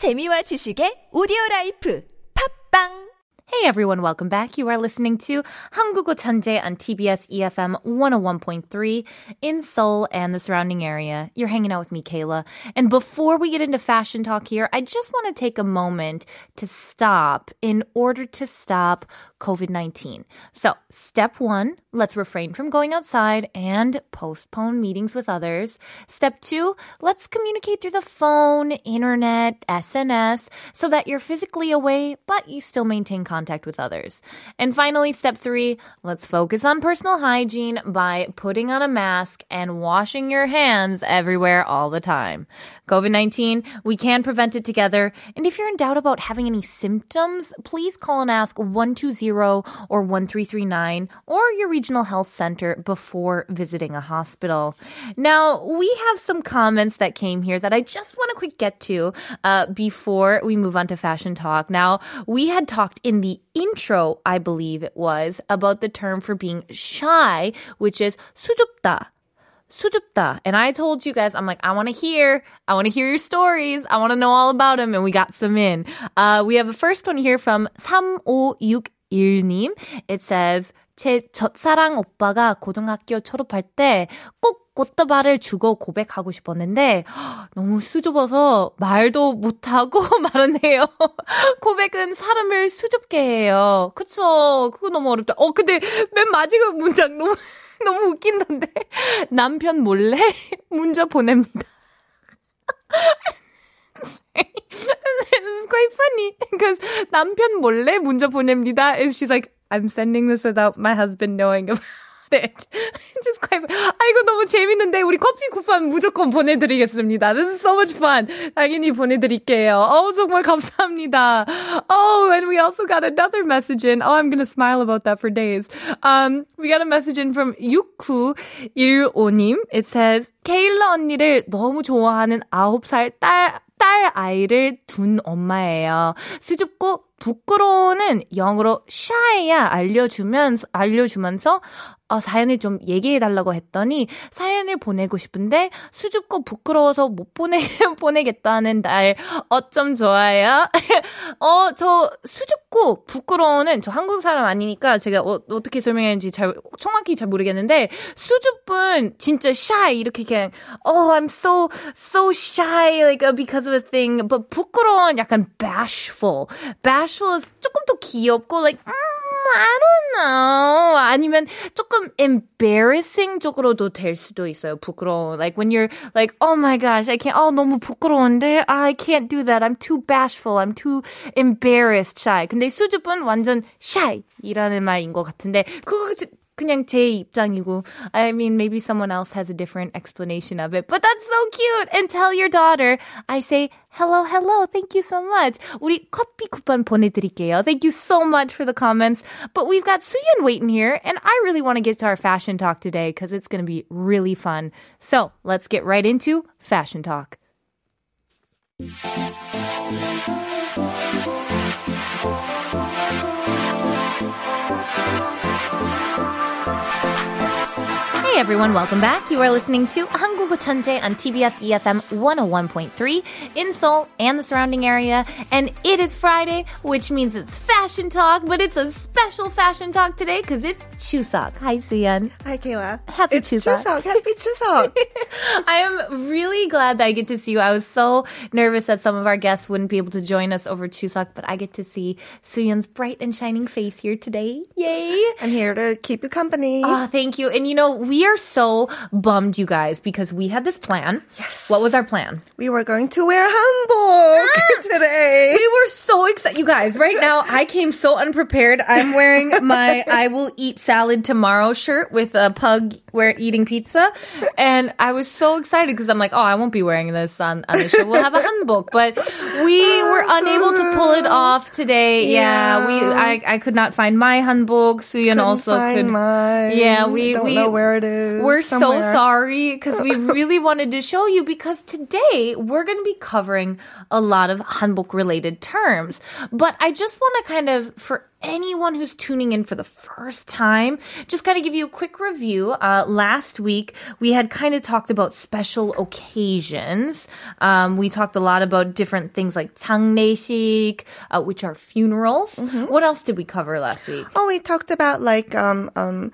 재미와 지식의 오디오 라이프. 팝빵 Hey everyone, welcome back. You are listening to 한국어 천재 on TBS EFM 101.3 in Seoul and the surrounding area. You're hanging out with me, Kayla. And before we get into fashion talk here, I just want to take a moment to stop in order to stop COVID-19. So, step one, let's refrain from going outside and postpone meetings with others. Step two, let's communicate through the phone, internet, SNS, so that you're physically away, but you still maintain contact contact with others. And finally, step three, let's focus on personal hygiene by putting on a mask and washing your hands everywhere all the time. COVID 19, we can prevent it together. And if you're in doubt about having any symptoms, please call and ask 120 or 1339 or your regional health center before visiting a hospital. Now, we have some comments that came here that I just want to quick get to uh, before we move on to fashion talk. Now, we had talked in the intro, I believe it was, about the term for being shy, which is 수줍다. 수줍다. And I told you guys, I'm like, I want to hear, I want to hear your stories. I want to know all about them. And we got some in. Uh, we have a first one here from 3561님. It says, 제 첫사랑 오빠가 고등학교 졸업할 때 꼭 꽃다발을 주고 고백하고 싶었는데 너무 수줍어서 말도 못하고 말은 해요. 고백은 사람을 수줍게 해요. 그쵸? 그거 너무 어렵다. 어, 근데 맨 마지막 문장 너무 너무 웃긴던데. 남편 몰래 문자 보냅니다. is quite funny because 남편 몰래 문자 보냅니다. And she's like, I'm sending this without my husband knowing about it. Just quite. 아이고 너무 재밌는데 우리 커피 쿠폰 무조건 보내드리겠습니다. This is so much fun. 당연히 보내드릴게요. 어 정말 감사합니다. Oh, and we also got another message in. Oh, I'm gonna smile about that for days. Um, we got a message in from 6915님. It says 케일러 언니를 너무 좋아하는 9살 딸, 딸 아이를 둔 엄마예요. 수줍고 부끄러워는 영어로 shy야 알려주면서 알려주면서 어, 사연을 좀 얘기해 달라고 했더니 사연을 보내고 싶은데 수줍고 부끄러워서 못 보내 보내겠다는 날 어쩜 좋아요? 어, 저 수줍고 부끄러워는 저 한국 사람 아니니까 제가 어, 어떻게 설명했는지 잘 정확히 잘 모르겠는데 수줍은 진짜 shy 이렇게 그냥 oh I'm so so shy like because of a thing. but 부끄러운 약간 bashful. bashful is 조금 더 귀엽고 like 음, I don't know. 아니면 조금 embarrassing 쪽으로도 될 수도 있어요. 부끄러워. Like when you're like, oh my gosh, I can't. 어 너무 부끄러운데 I can't do that. I'm too bashful. I'm too embarrassed, shy. 근데 수줍은 완전 shy이라는 말인 것 같은데 그거 그냥 제 입장이고 I mean maybe someone else has a different explanation of it but that's so cute and tell your daughter I say hello hello thank you so much 우리 커피 쿠폰 보내드릴게요 thank you so much for the comments but we've got Suyeon waiting here and I really want to get to our fashion talk today because it's going to be really fun so let's get right into fashion talk everyone, welcome back. You are listening to Hangugo Chanje on TBS EFM 101.3 in Seoul and the surrounding area. And it is Friday, which means it's fashion talk, but it's a special fashion talk today because it's Chuseok. Hi, Suyeon. Hi, Kayla. Happy it's Chuseok. Chuseok. Happy Chuseok. I am really glad that I get to see you. I was so nervous that some of our guests wouldn't be able to join us over Chuseok, but I get to see Suyeon's bright and shining face here today. Yay! I'm here to keep you company. Oh, thank you. And you know, we are so bummed, you guys, because we had this plan. Yes. What was our plan? we were going to wear hanbok ah! today. We were so excited. You guys, right now, I came so unprepared. I'm wearing my I will eat salad tomorrow shirt with a pug where eating pizza. And I was so excited because I'm like, oh, I won't be wearing this on, on the show. We'll have a hanbok. But we oh, were unable to pull it off today. Yeah. Yeah. we I, I could not find my hanbok. Suyeon Couldn't also find could mine. Yeah, we don't we know where it is. We're so somewhere. sorry because we really wanted to show you because today we're going to be covering a lot of hanbok related terms. But I just want to kind of for anyone who's tuning in for the first time, just kind of give you a quick review. Uh, last week, we had kind of talked about special occasions. Um, we talked a lot about different things like 장례식, uh, which are funerals. What else did we cover last week? Oh, we talked about like um um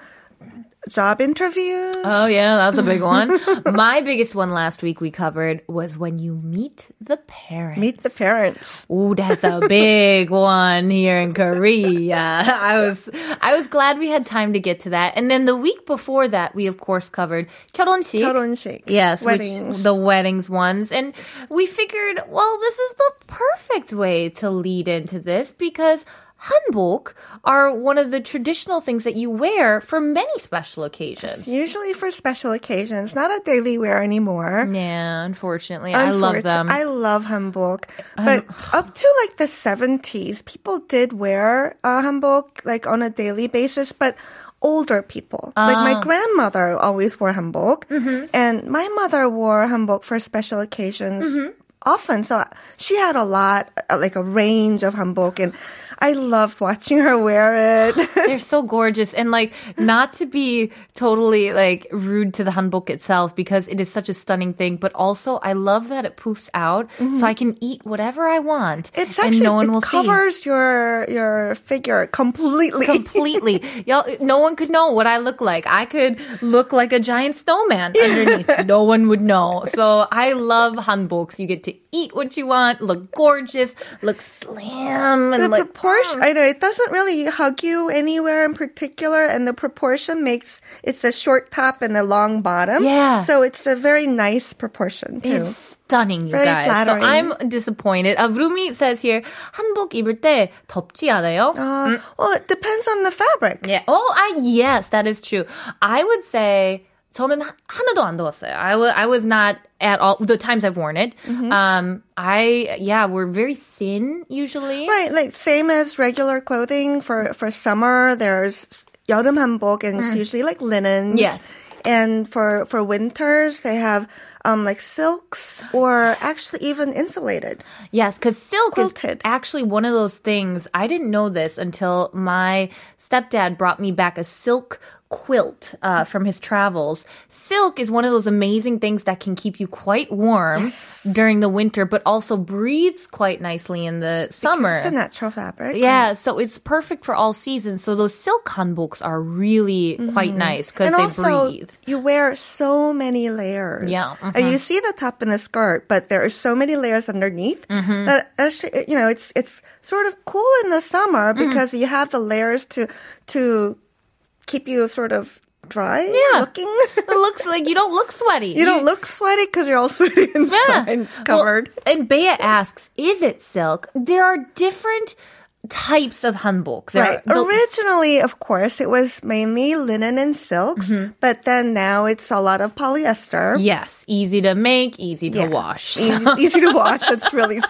job interviews. Oh yeah, that's a big one. My biggest one last week we covered was when you meet the parents. Meet the parents. Ooh, that's a big one here in Korea. I was I was glad we had time to get to that. And then the week before that, we of course covered 결혼식. 결혼식. Yes, Weddings. which the weddings ones. And we figured, well, this is the perfect way to lead into this because hanbok are one of the traditional things that you wear for many special occasions. Usually for special occasions, not a daily wear anymore. Yeah, unfortunately, I love them. I love hanbok. But up to like the 70s, people did wear uh, hanbok like on a daily basis, but older people. Like Ah. my grandmother always wore hanbok, Mm-hmm. and my mother wore hanbok for special occasions Mm-hmm. often. So she had a lot, uh, like a range of hanbok, and I love watching her wear it. They're so gorgeous and like not to be totally like rude to the hanbok itself because it is such a stunning thing, but also I love that it poofs out so mm-hmm. I can eat whatever I want It's and actually no one it will see. covers your your figure completely. Completely. Y'all, no one could know what I look like. I could look like a giant snowman underneath. no one would know. So I love hanboks. You get to eat what you want, look gorgeous, look slim, and the like proportion i know it doesn't really hug you anywhere in particular and the proportion makes it's a short top and a long bottom Yeah. so it's a very nice proportion too It's stunning, you Very guys. flattering. So I'm disappointed. Uh, Rumi says here, 한복 입을 때 덥지 않아요? uh, well it depends on the fabric Yeah. Oh, I, yes, that is true. I would say 저는 하- 하나도 안 더웠어요. I wa- I was not at all the times I've worn it. Mm-hmm. Um, I yeah, we're very thin usually. right like same as regular clothing for for summer there's 여름 한복 and it's usually like linens Mm. Yes. and for for winters they have um like silks or actually even insulated Yes, because silk Quilted. is actually one of those things. I didn't know this until my stepdad brought me back a silk quilt uh, from his travels. Silk is one of those amazing things that can keep you quite warm during the winter, but also breathes quite nicely in the summer. it's a natural fabric Yeah, so it's perfect for all seasons. So those silk hanboks are really quite nice because they also, breathe. you wear so many layers. Yeah, and you see the top and the skirt, but there are so many layers underneath Mm-hmm. that actually, you know, it's it's sort of cool in the summer Mm-hmm. because you have the layers to to keep you sort of dry Yeah. looking. It looks like you don't look sweaty. you don't look sweaty because you're all sweaty inside. and It's Well, covered. and Bea asks, "Is it silk?" There are different types of hanbok. There right. Are, Originally, of course, it was mainly linen and silks, mm-hmm. but then now it's a lot of polyester. Yes, easy to make, easy to yeah. wash. Easy, easy, to wash. That's really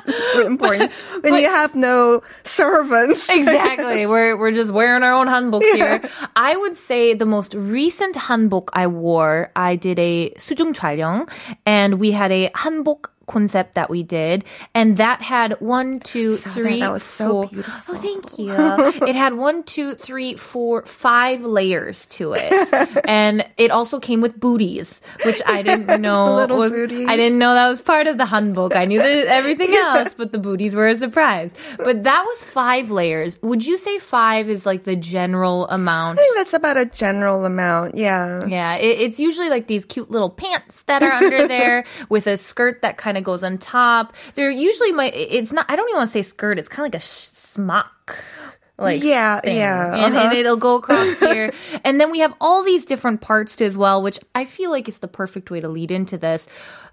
important. When but, you have no servants. Exactly. We're, we're just wearing our own hanboks yeah. here. I would say the most recent hanbok I wore, I did a sujung 촬영 and we had a hanbok concept that we did, and that had one, two, Saw that. three, That was so beautiful. Oh, thank you. it had one, two, three, four, five layers to it, and it also came with booties, which I didn't know was. booties. I didn't know that was part of the hanbok. I knew that everything else, but the booties were a surprise. But that was five layers. Would you say five is like the general amount? I think that's about a general amount. Yeah. Yeah, it, it's usually like these cute little pants that are under there with a skirt that kind of goes on top. They're usually my. It's not. I don't even want to say skirt. It's kind of like a sh- smock. Like Yeah, thing. yeah, and, and uh-huh. it'll go across here, and then we have all these different parts too as well, which I feel like is the perfect way to lead into this.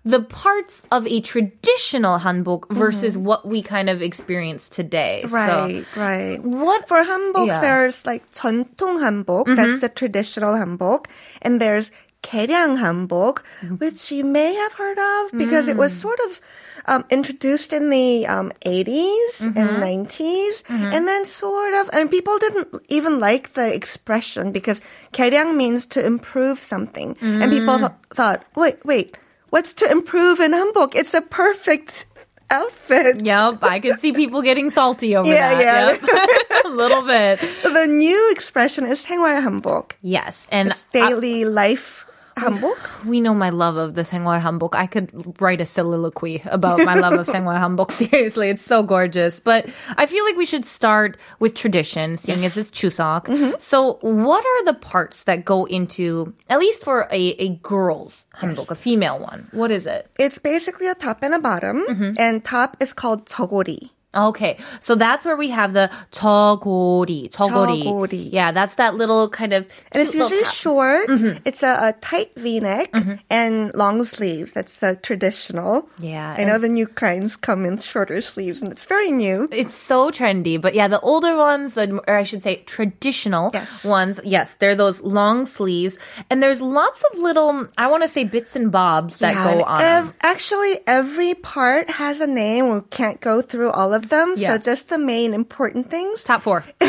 The parts of a traditional hanbok versus what we kind of experience today. Mm-hmm. Right, So, right. what For hanbok, Yeah. there's like 전통 hanbok, that's the traditional hanbok, and there's 개량 hanbok, mm-hmm. which you may have heard of because mm. it was mm. sort of um, introduced in the um, 80s mm-hmm. and 90s, mm-hmm. and then sort of, and people didn't even like the expression because 개량 means to improve something, mm. and people mm. th- thought, wait, wait, what's to improve in hanbok? It's a perfect outfit. Yep, I could see people getting salty over yeah, that. Yeah, yep. a little bit. The new expression is 생활 hanbok. Yes, and it's daily I, life hanbok? We know my love of the Saenghwal hanbok. I could write a soliloquy about my love of Saenghwal hanbok. Seriously, it's so gorgeous. But I feel like we should start with tradition, seeing yes. as it's Chuseok. Mm-hmm. So, what are the parts that go into, at least for a, a girl's hanbok, yes. a female one? What is it? It's basically a top and a bottom, mm-hmm. and top is called 저고리. Okay, so that's where we have the 저고리, 저고리. 저고리. Yeah, that's that little kind of. And it's cute little usually top. short. Mm-hmm. It's a, a tight V-neck and long sleeves. That's uh, traditional. Yeah, I know the new kinds come in shorter sleeves, and it's very new. It's so trendy, but yeah, the older ones, or I should say traditional Yes. ones, yes, they're those long sleeves, and there's lots of little, I want to say bits and bobs that Yeah, go and on. 'em. ev- actually, every part has a name. We can't go through all of them. Yeah. So just the main important things. Top four.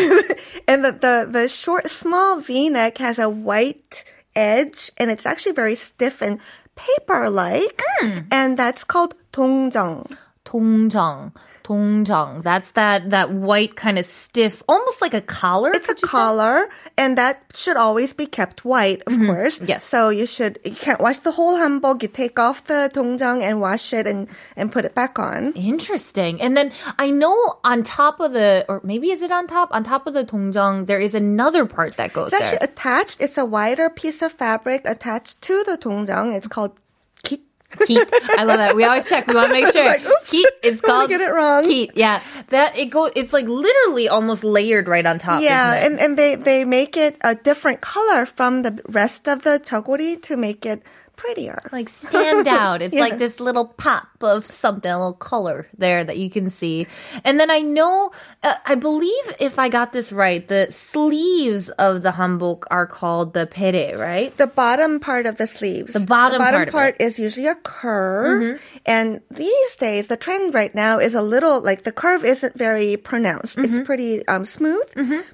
and the, the, the short, small V-neck has a white edge, and it's actually very stiff and paper-like. Hmm. And that's called 동정. 동정. 동정. That's that, that white kind of stiff, almost like a collar. It's a could you say? collar, and that should always be kept white, of course. Mm-hmm. Yes. So you should you can't wash the whole hanbok. You take off the 동정 and wash it and and put it back on. Interesting. And then I know on top of the, or maybe is it on top? On top of the 동정, there is another part that goes It's actually there. attached. It's a wider piece of fabric attached to the 동정. It's called kit. Keat. I love that. We always check. We want to make sure. Keat. It's called get it wrong. Keat. Yeah. That it go. It's like literally almost layered right on top. Yeah, isn't it? and, and they, they make it a different color from the rest of the chagori to make it prettier. like stand out. It's Yeah. like this little pop of something, a little color there that you can see. And then I know, uh, I believe if I got this right, the sleeves of the hanbok are called the pere, right? the bottom part of the sleeves. The bottom part of it. Mm-hmm. is usually a curve. And these days, the trend right now is a little like the curve isn't very pronounced. It's Mm-hmm. pretty um, smooth.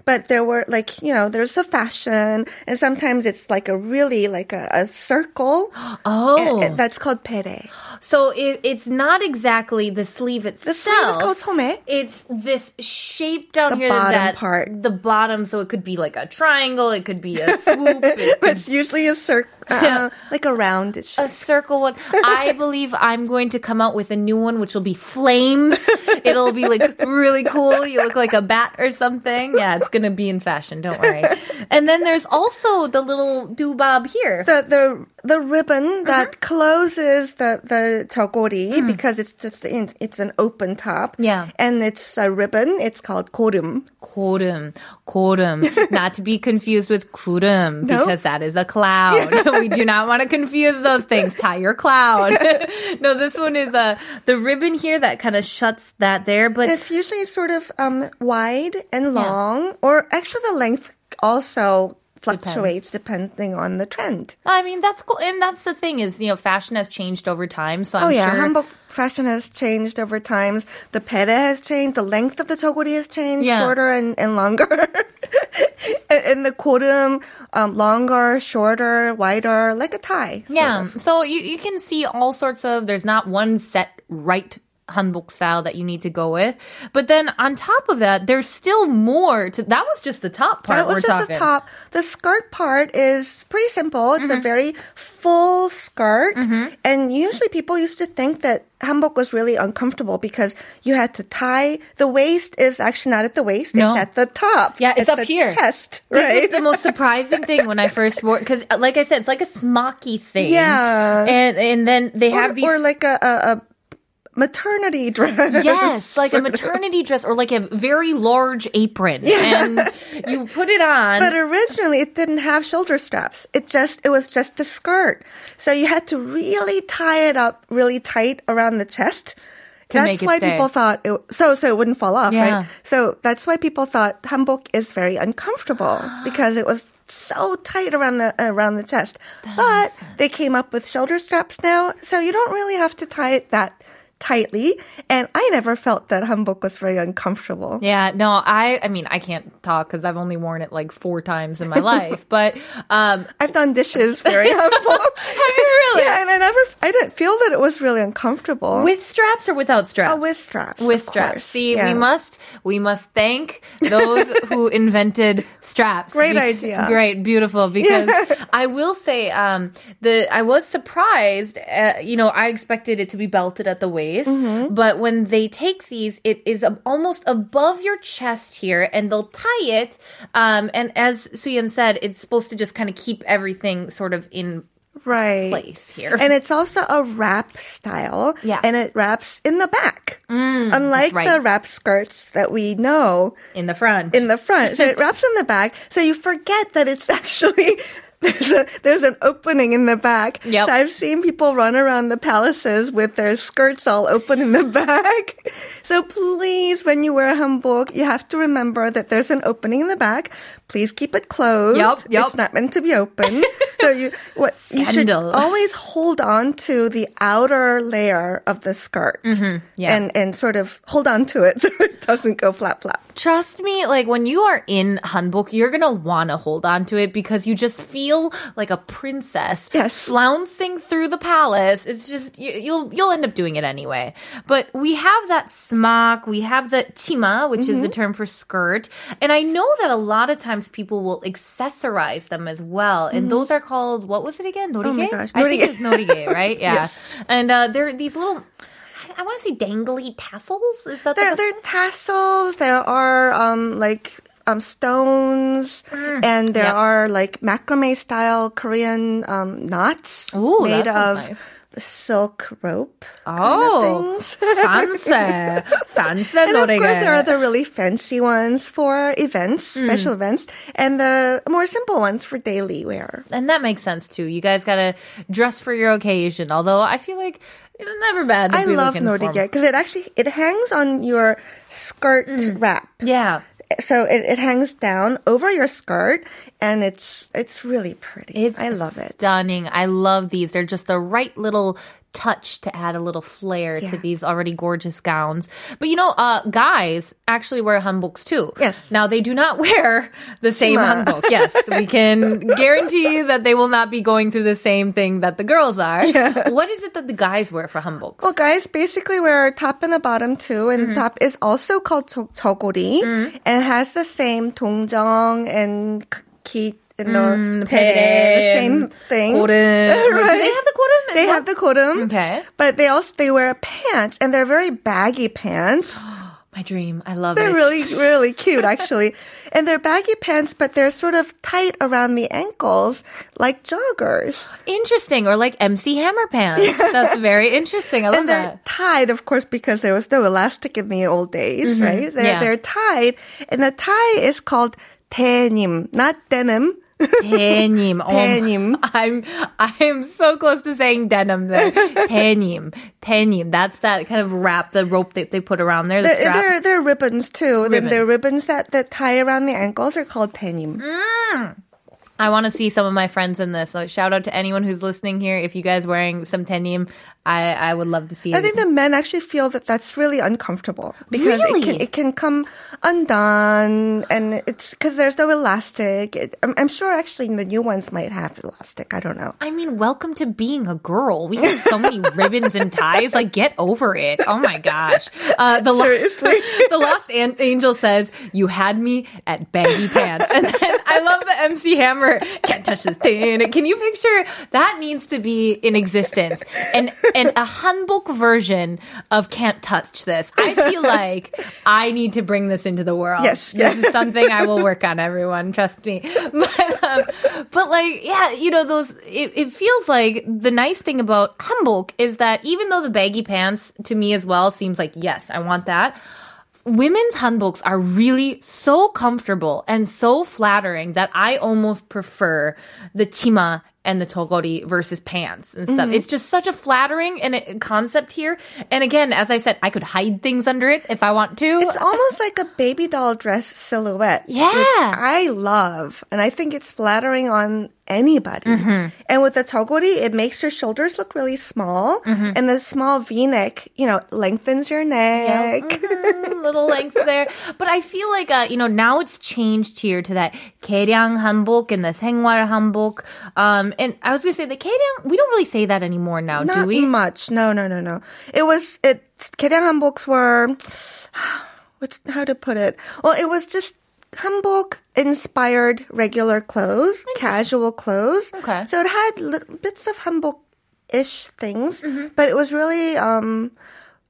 But there were like, you know, there's a fashion and sometimes it's like a really like a, a circle. Oh, And- that's called pere. so it, it's not exactly the sleeve itself. The sleeve is called somme. It's this shape down The here bottom that part. the bottom. So it could be like a triangle. It could be a swoop. it It's usually a circle, uh, like a shape. a circle one. I believe I'm going to come out with a new one, which will be flames. It'll be like really cool. You look like a bat or something. Yeah, it's gonna be in fashion. Don't worry. And then there's also the little doobob here. the the the ribbon that closes the the chogori because it's just in, it's an open top. Yeah. and it's a ribbon. It's called korum. Korum, korum, not to be confused with kurum because that is a cloud. We do not want to confuse those things. Tie your cloud. no, this one is a the ribbon here that kind of shuts that there, but It's usually sort of um wide and long, or actually the length also fluctuates depending on the trend. I mean, that's cool. And that's the thing is, you know, fashion has changed over time. So I'm oh yeah, sure. hanbok fashion has changed over times. The pere has changed. The length of the chogori has changed, Yeah. shorter and, and longer. and, and the korum, um, longer, shorter, wider, like a tie. yeah. of. So you, you can see all sorts of, there's not one set right hanbok style that you need to go with. But then on top of that, there's still more to, that was just the top part That was we're just talking. the top. The skirt part is pretty simple. It's Mm-hmm. a very full skirt. And usually people used to think that hanbok was really uncomfortable because you had to tie. The waist is actually not at the waist. No. It's at the top. Yeah, it's up the here. chest. This right? was the most surprising thing when I first wore because, like I said, it's like a smocky thing. Yeah. and and then they or, have these or like a, a, a maternity dress. Yes, like a maternity dress or like a very large apron. And you put it on. But originally it didn't have shoulder straps. It just, it was just a skirt. So you had to really tie it up really tight around the chest. That's why stay. people thought it, so, so it wouldn't fall off, Yeah. right? So that's why people thought hanbok is very uncomfortable because it was so tight around the, around the chest. but they came up with shoulder straps now. So you don't really have to tie it that tightly, and I never felt that hanbok was very uncomfortable. Yeah, no, I I mean I can't talk because I've only worn it like four times in my life, but um, I've done dishes wearing hanbok. Have you really? Yeah, and I never, I didn't feel that it was really uncomfortable. with straps or without straps? Oh, with straps. with straps. course. See, Yeah. we must we must thank those who invented straps. Great Be- idea. Great, beautiful. Because I will say, um, the I was surprised. Uh, you know, I expected it to be belted at the waist, Mm-hmm. but when they take these, it is almost above your chest here, and they'll tie it. Um, and as Suyeon said, it's supposed to just kind of keep everything sort of in right. place here. And it's also a wrap style. Yeah. And it wraps in the back. Unlike right. the wrap skirts that we know in the front. in the front. So it wraps in the back. So you forget that it's actually there's a there's an opening in the back. Yep. So I've seen people run around the palaces with their skirts all open in the back. So please, when you wear a hanbok, you have to remember that there's an opening in the back. Please keep it closed. Yup, yup. It's not meant to be open. so you what you should always hold on to the outer layer of the skirt. Mm-hmm. yeah. And and sort of hold on to it so it doesn't go flap flap. Trust me, like when you are in hanbok, you're gonna wanna hold on to it because you just feel like a princess. Yes. flouncing through the palace. It's just you, you'll you'll end up doing it anyway. But we have that smock, we have the chima, which is the Mm-hmm. term for skirt, and I know that a lot of times people will accessorize them as well, and those are called what was it again? Norige? Mm-hmm. Oh my gosh, I think norige. it's norige, right? Yeah, Yes. and uh, they're these little. I want to say dangly tassels. Is that the There, are tassels. There are um like um stones, and there Mm. yeah. are like macrame style Korean um knots Ooh, made of nice silk rope. Oh, kind of oh, fancy, fancy. and of course, there are the really fancy ones for events, mm. special events, and the more simple ones for daily wear. And that makes sense too. You guys gotta dress for your occasion. Although I feel like it's never bad. I love norige because it actually it hangs on your skirt mm. wrap. Yeah so it, it hangs down over your skirt and it's it's really pretty. it's I love it. Stunning. I love these. They're just the right little touch to add a little flair yeah. to these already gorgeous gowns. But you know, uh, guys actually wear hanboks too. Yes. Now they do not wear the same Chima. hanbok. Yes, we can guarantee that they will not be going through the same thing that the girls are. Yeah. What is it that the guys wear for hanboks? Well, guys basically wear a top and a bottom too, and mm-hmm. top is also called j- mm-hmm. and has the same dongjong and ki mm, the pere, the same thing. Right? Do they have the korum? They have the korum. Okay. But they also they wear pants and they're very baggy pants. My dream. I love they're it. They're really, really cute, actually. and they're baggy pants, but they're sort of tight around the ankles, like joggers. Interesting, or like MC Hammer pants. That's very interesting. I love and they're that. tied, of course, because there was no elastic in the old days, mm-hmm. right? They're, yeah. they're tied, and the tie is called denim, not denim Denim. Oh, Denim. Um, I'm I'm so close to saying denim there. Denim. Denim. That's that kind of wrap, the rope that they put around there, the there, there are ribbons too. Then there are Ribbons. ribbons that, that tie around the ankles are called denim. Mm. I want to see some of my friends in this. So shout out to anyone who's listening here. If you guys wearing some denim, I I would love to see. I think the men actually feel that that's really uncomfortable because it can it can come undone and it's because there's no elastic. It, I'm, I'm sure actually the new ones might have elastic. I don't know. I mean, welcome to being a girl. We have so many ribbons and ties. Like, get over it. Oh my gosh. Uh, the lo- Seriously. the Lost An- Angel says, "You had me at baggy pants," and then I love the MC Hammer. Can't touch this. Thing. Can you picture that needs to be in existence and and a hanbok version of "Can't touch this"? I feel like I need to bring this into the world. Yes. this is something I will work on. Everyone, trust me. But um, but like yeah, you know those. It, it feels like the nice thing about hanbok is that even though the baggy pants to me as well seems like yes, I want that. Women's hanboks are really so comfortable and so flattering that I almost prefer the chima and the togori versus pants and stuff. Mm-hmm. It's just such a flattering and concept here. And again, as I said, I could hide things under it if I want to. It's almost like a baby doll dress silhouette. Yeah. I love. And I think it's flattering on anybody. Mm-hmm. And with the togori, it makes your shoulders look really small. Mm-hmm. And the small v-neck, you know, lengthens your neck. Mm-hmm, little length there. But I feel like, uh, you know, now it's changed here to that 개량 한복 and the 생활 한복. Um, um, and I was gonna say the 개량 we don't really say that anymore now, Not do we? much. No, no, no, no. It was it 개량 hanboks were what's how to put it? Well, it was just hanbok inspired regular clothes, casual clothes. Okay. So it had little bits of hanbok ish things, mm-hmm. but it was really um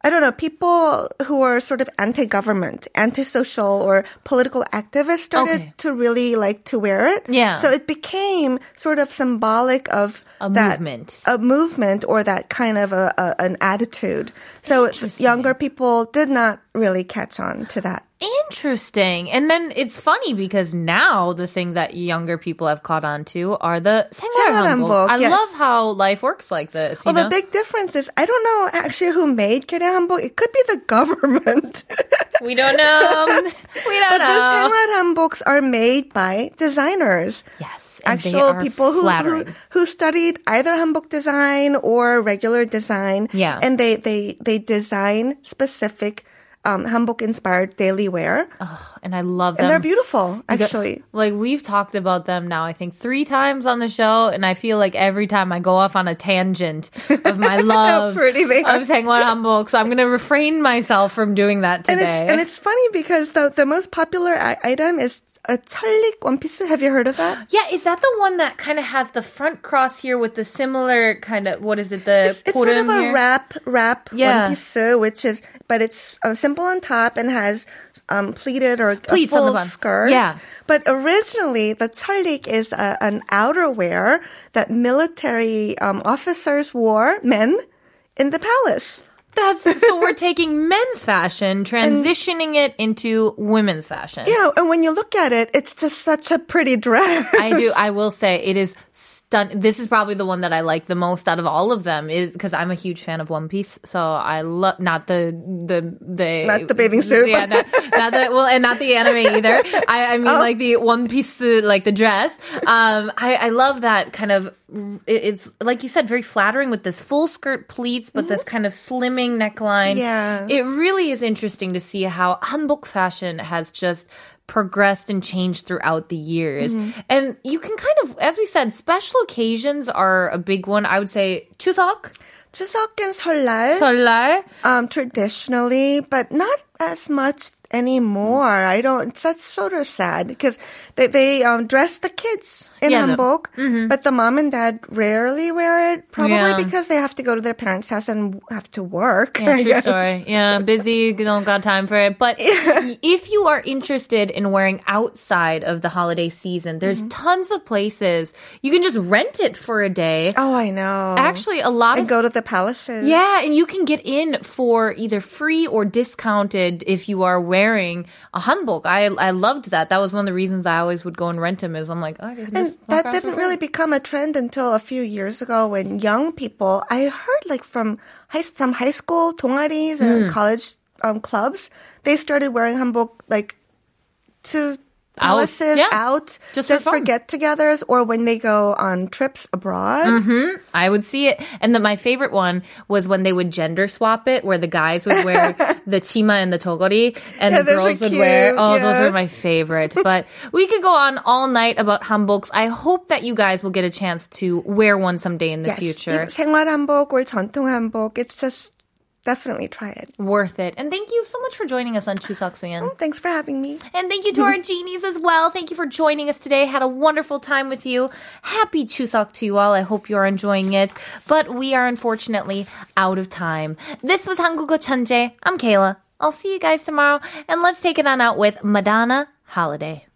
I don't know, people who are sort of anti-government, antisocial or political activists started Okay. to really like to wear it. Yeah. So it became sort of symbolic of a that, movement, a movement, or that kind of a, a an attitude. So younger people did not really catch on to that. Interesting. And then it's funny because now the thing that younger people have caught on to are the 생활한복. I yes. love how life works like this. Well, know? the big difference is I don't know actually who made 개량한복. It could be the government. we don't know. We don't but know. These 생활한복's are made by designers. Yes. Actual people who, who, who studied either hanbok design or regular design. Yeah, and they they they design specific um, hanbok inspired daily wear. Oh, and I love them. And they're beautiful, actually. Like we've talked about them now, I think three times on the show, and I feel like every time I go off on a tangent of my love pretty they of Saenghwal hanbok. So I'm going to refrain myself from doing that today. And it's, and it's funny because the the most popular item is a charlik one piece. Have you heard of that? yeah, is that the one that kind of has the front cross here with the similar kind of what is it? The It's, it's sort of a here? wrap wrap Yeah. one piece, which is but it's uh, simple on top and has um, pleated or Pleats a on the full skirt. Yeah. But originally, the charlik is a, an outerwear that military um, officers wore, men, in the palace. That's so we're taking men's fashion, transitioning it into women's fashion. Yeah, and when you look at it, it's just such a pretty dress. I do. I will say it is stun. This is probably the one that I like the most out of all of them, is because I'm a huge fan of One Piece. So I love not the the the Not the bathing suit. Yeah, not, not the well, and not the anime either. I, I mean, Oh. like the One Piece, like the dress. Um, I, I love that kind of it- It's like you said, very flattering with this full skirt pleats, but this kind of slimming neckline. Mm-hmm. Yeah. it really is interesting to see how hanbok fashion has just progressed and changed throughout the years. Mm-hmm. And you can kind of, as we said, special occasions are a big one. I would say 추석, 추석 and 설날, 설날. um, traditionally, but not as much anymore. I don't. That's sort of sad because they they um, dress the kids in Yeah, hanbok, but the mom and dad rarely wear it. Probably Yeah. because they have to go to their parents' house and have to work. Yeah, true story. Yeah, busy, don't got time for it. But if you are interested in wearing outside of the holiday season, there's Mm-hmm. tons of places you can just rent it for a day. Oh, I know. Actually, a lot and of go to the palaces. Yeah, and you can get in for either free or discounted if you are wearing wearing a hanbok. I I loved that. That was one of the reasons I always would go and rent them. Is I'm like, oh, and that didn't really become a trend until a few years ago when young people. I heard like from high, some high school Tongaris and mm. college um, clubs, they started wearing hanbok like to palaces yeah. out, Just for just, for, fun. get-togethers or when they go on trips abroad. I would see it. And then my favorite one was when they would gender swap it, where the guys would wear the chima and the togori, and Yeah, the those are girls would wear. cute, Oh, those yeah. are my favorite. But we could go on all night about hanboks. I hope that you guys will get a chance to wear one someday in the Yes, future. even 생활 hanbok or 전통 hanbok, it's just definitely try it. Worth it. And thank you so much for joining us on Chuseok Man. Oh, thanks for having me. And thank you to our genies as well. Thank you for joining us today. Had a wonderful time with you. Happy Chuseok to you all. I hope you're enjoying it. But we are unfortunately out of time. This was Hangugo Chanje. I'm Kayla. I'll see you guys tomorrow. And let's take it on out with Madonna Holiday.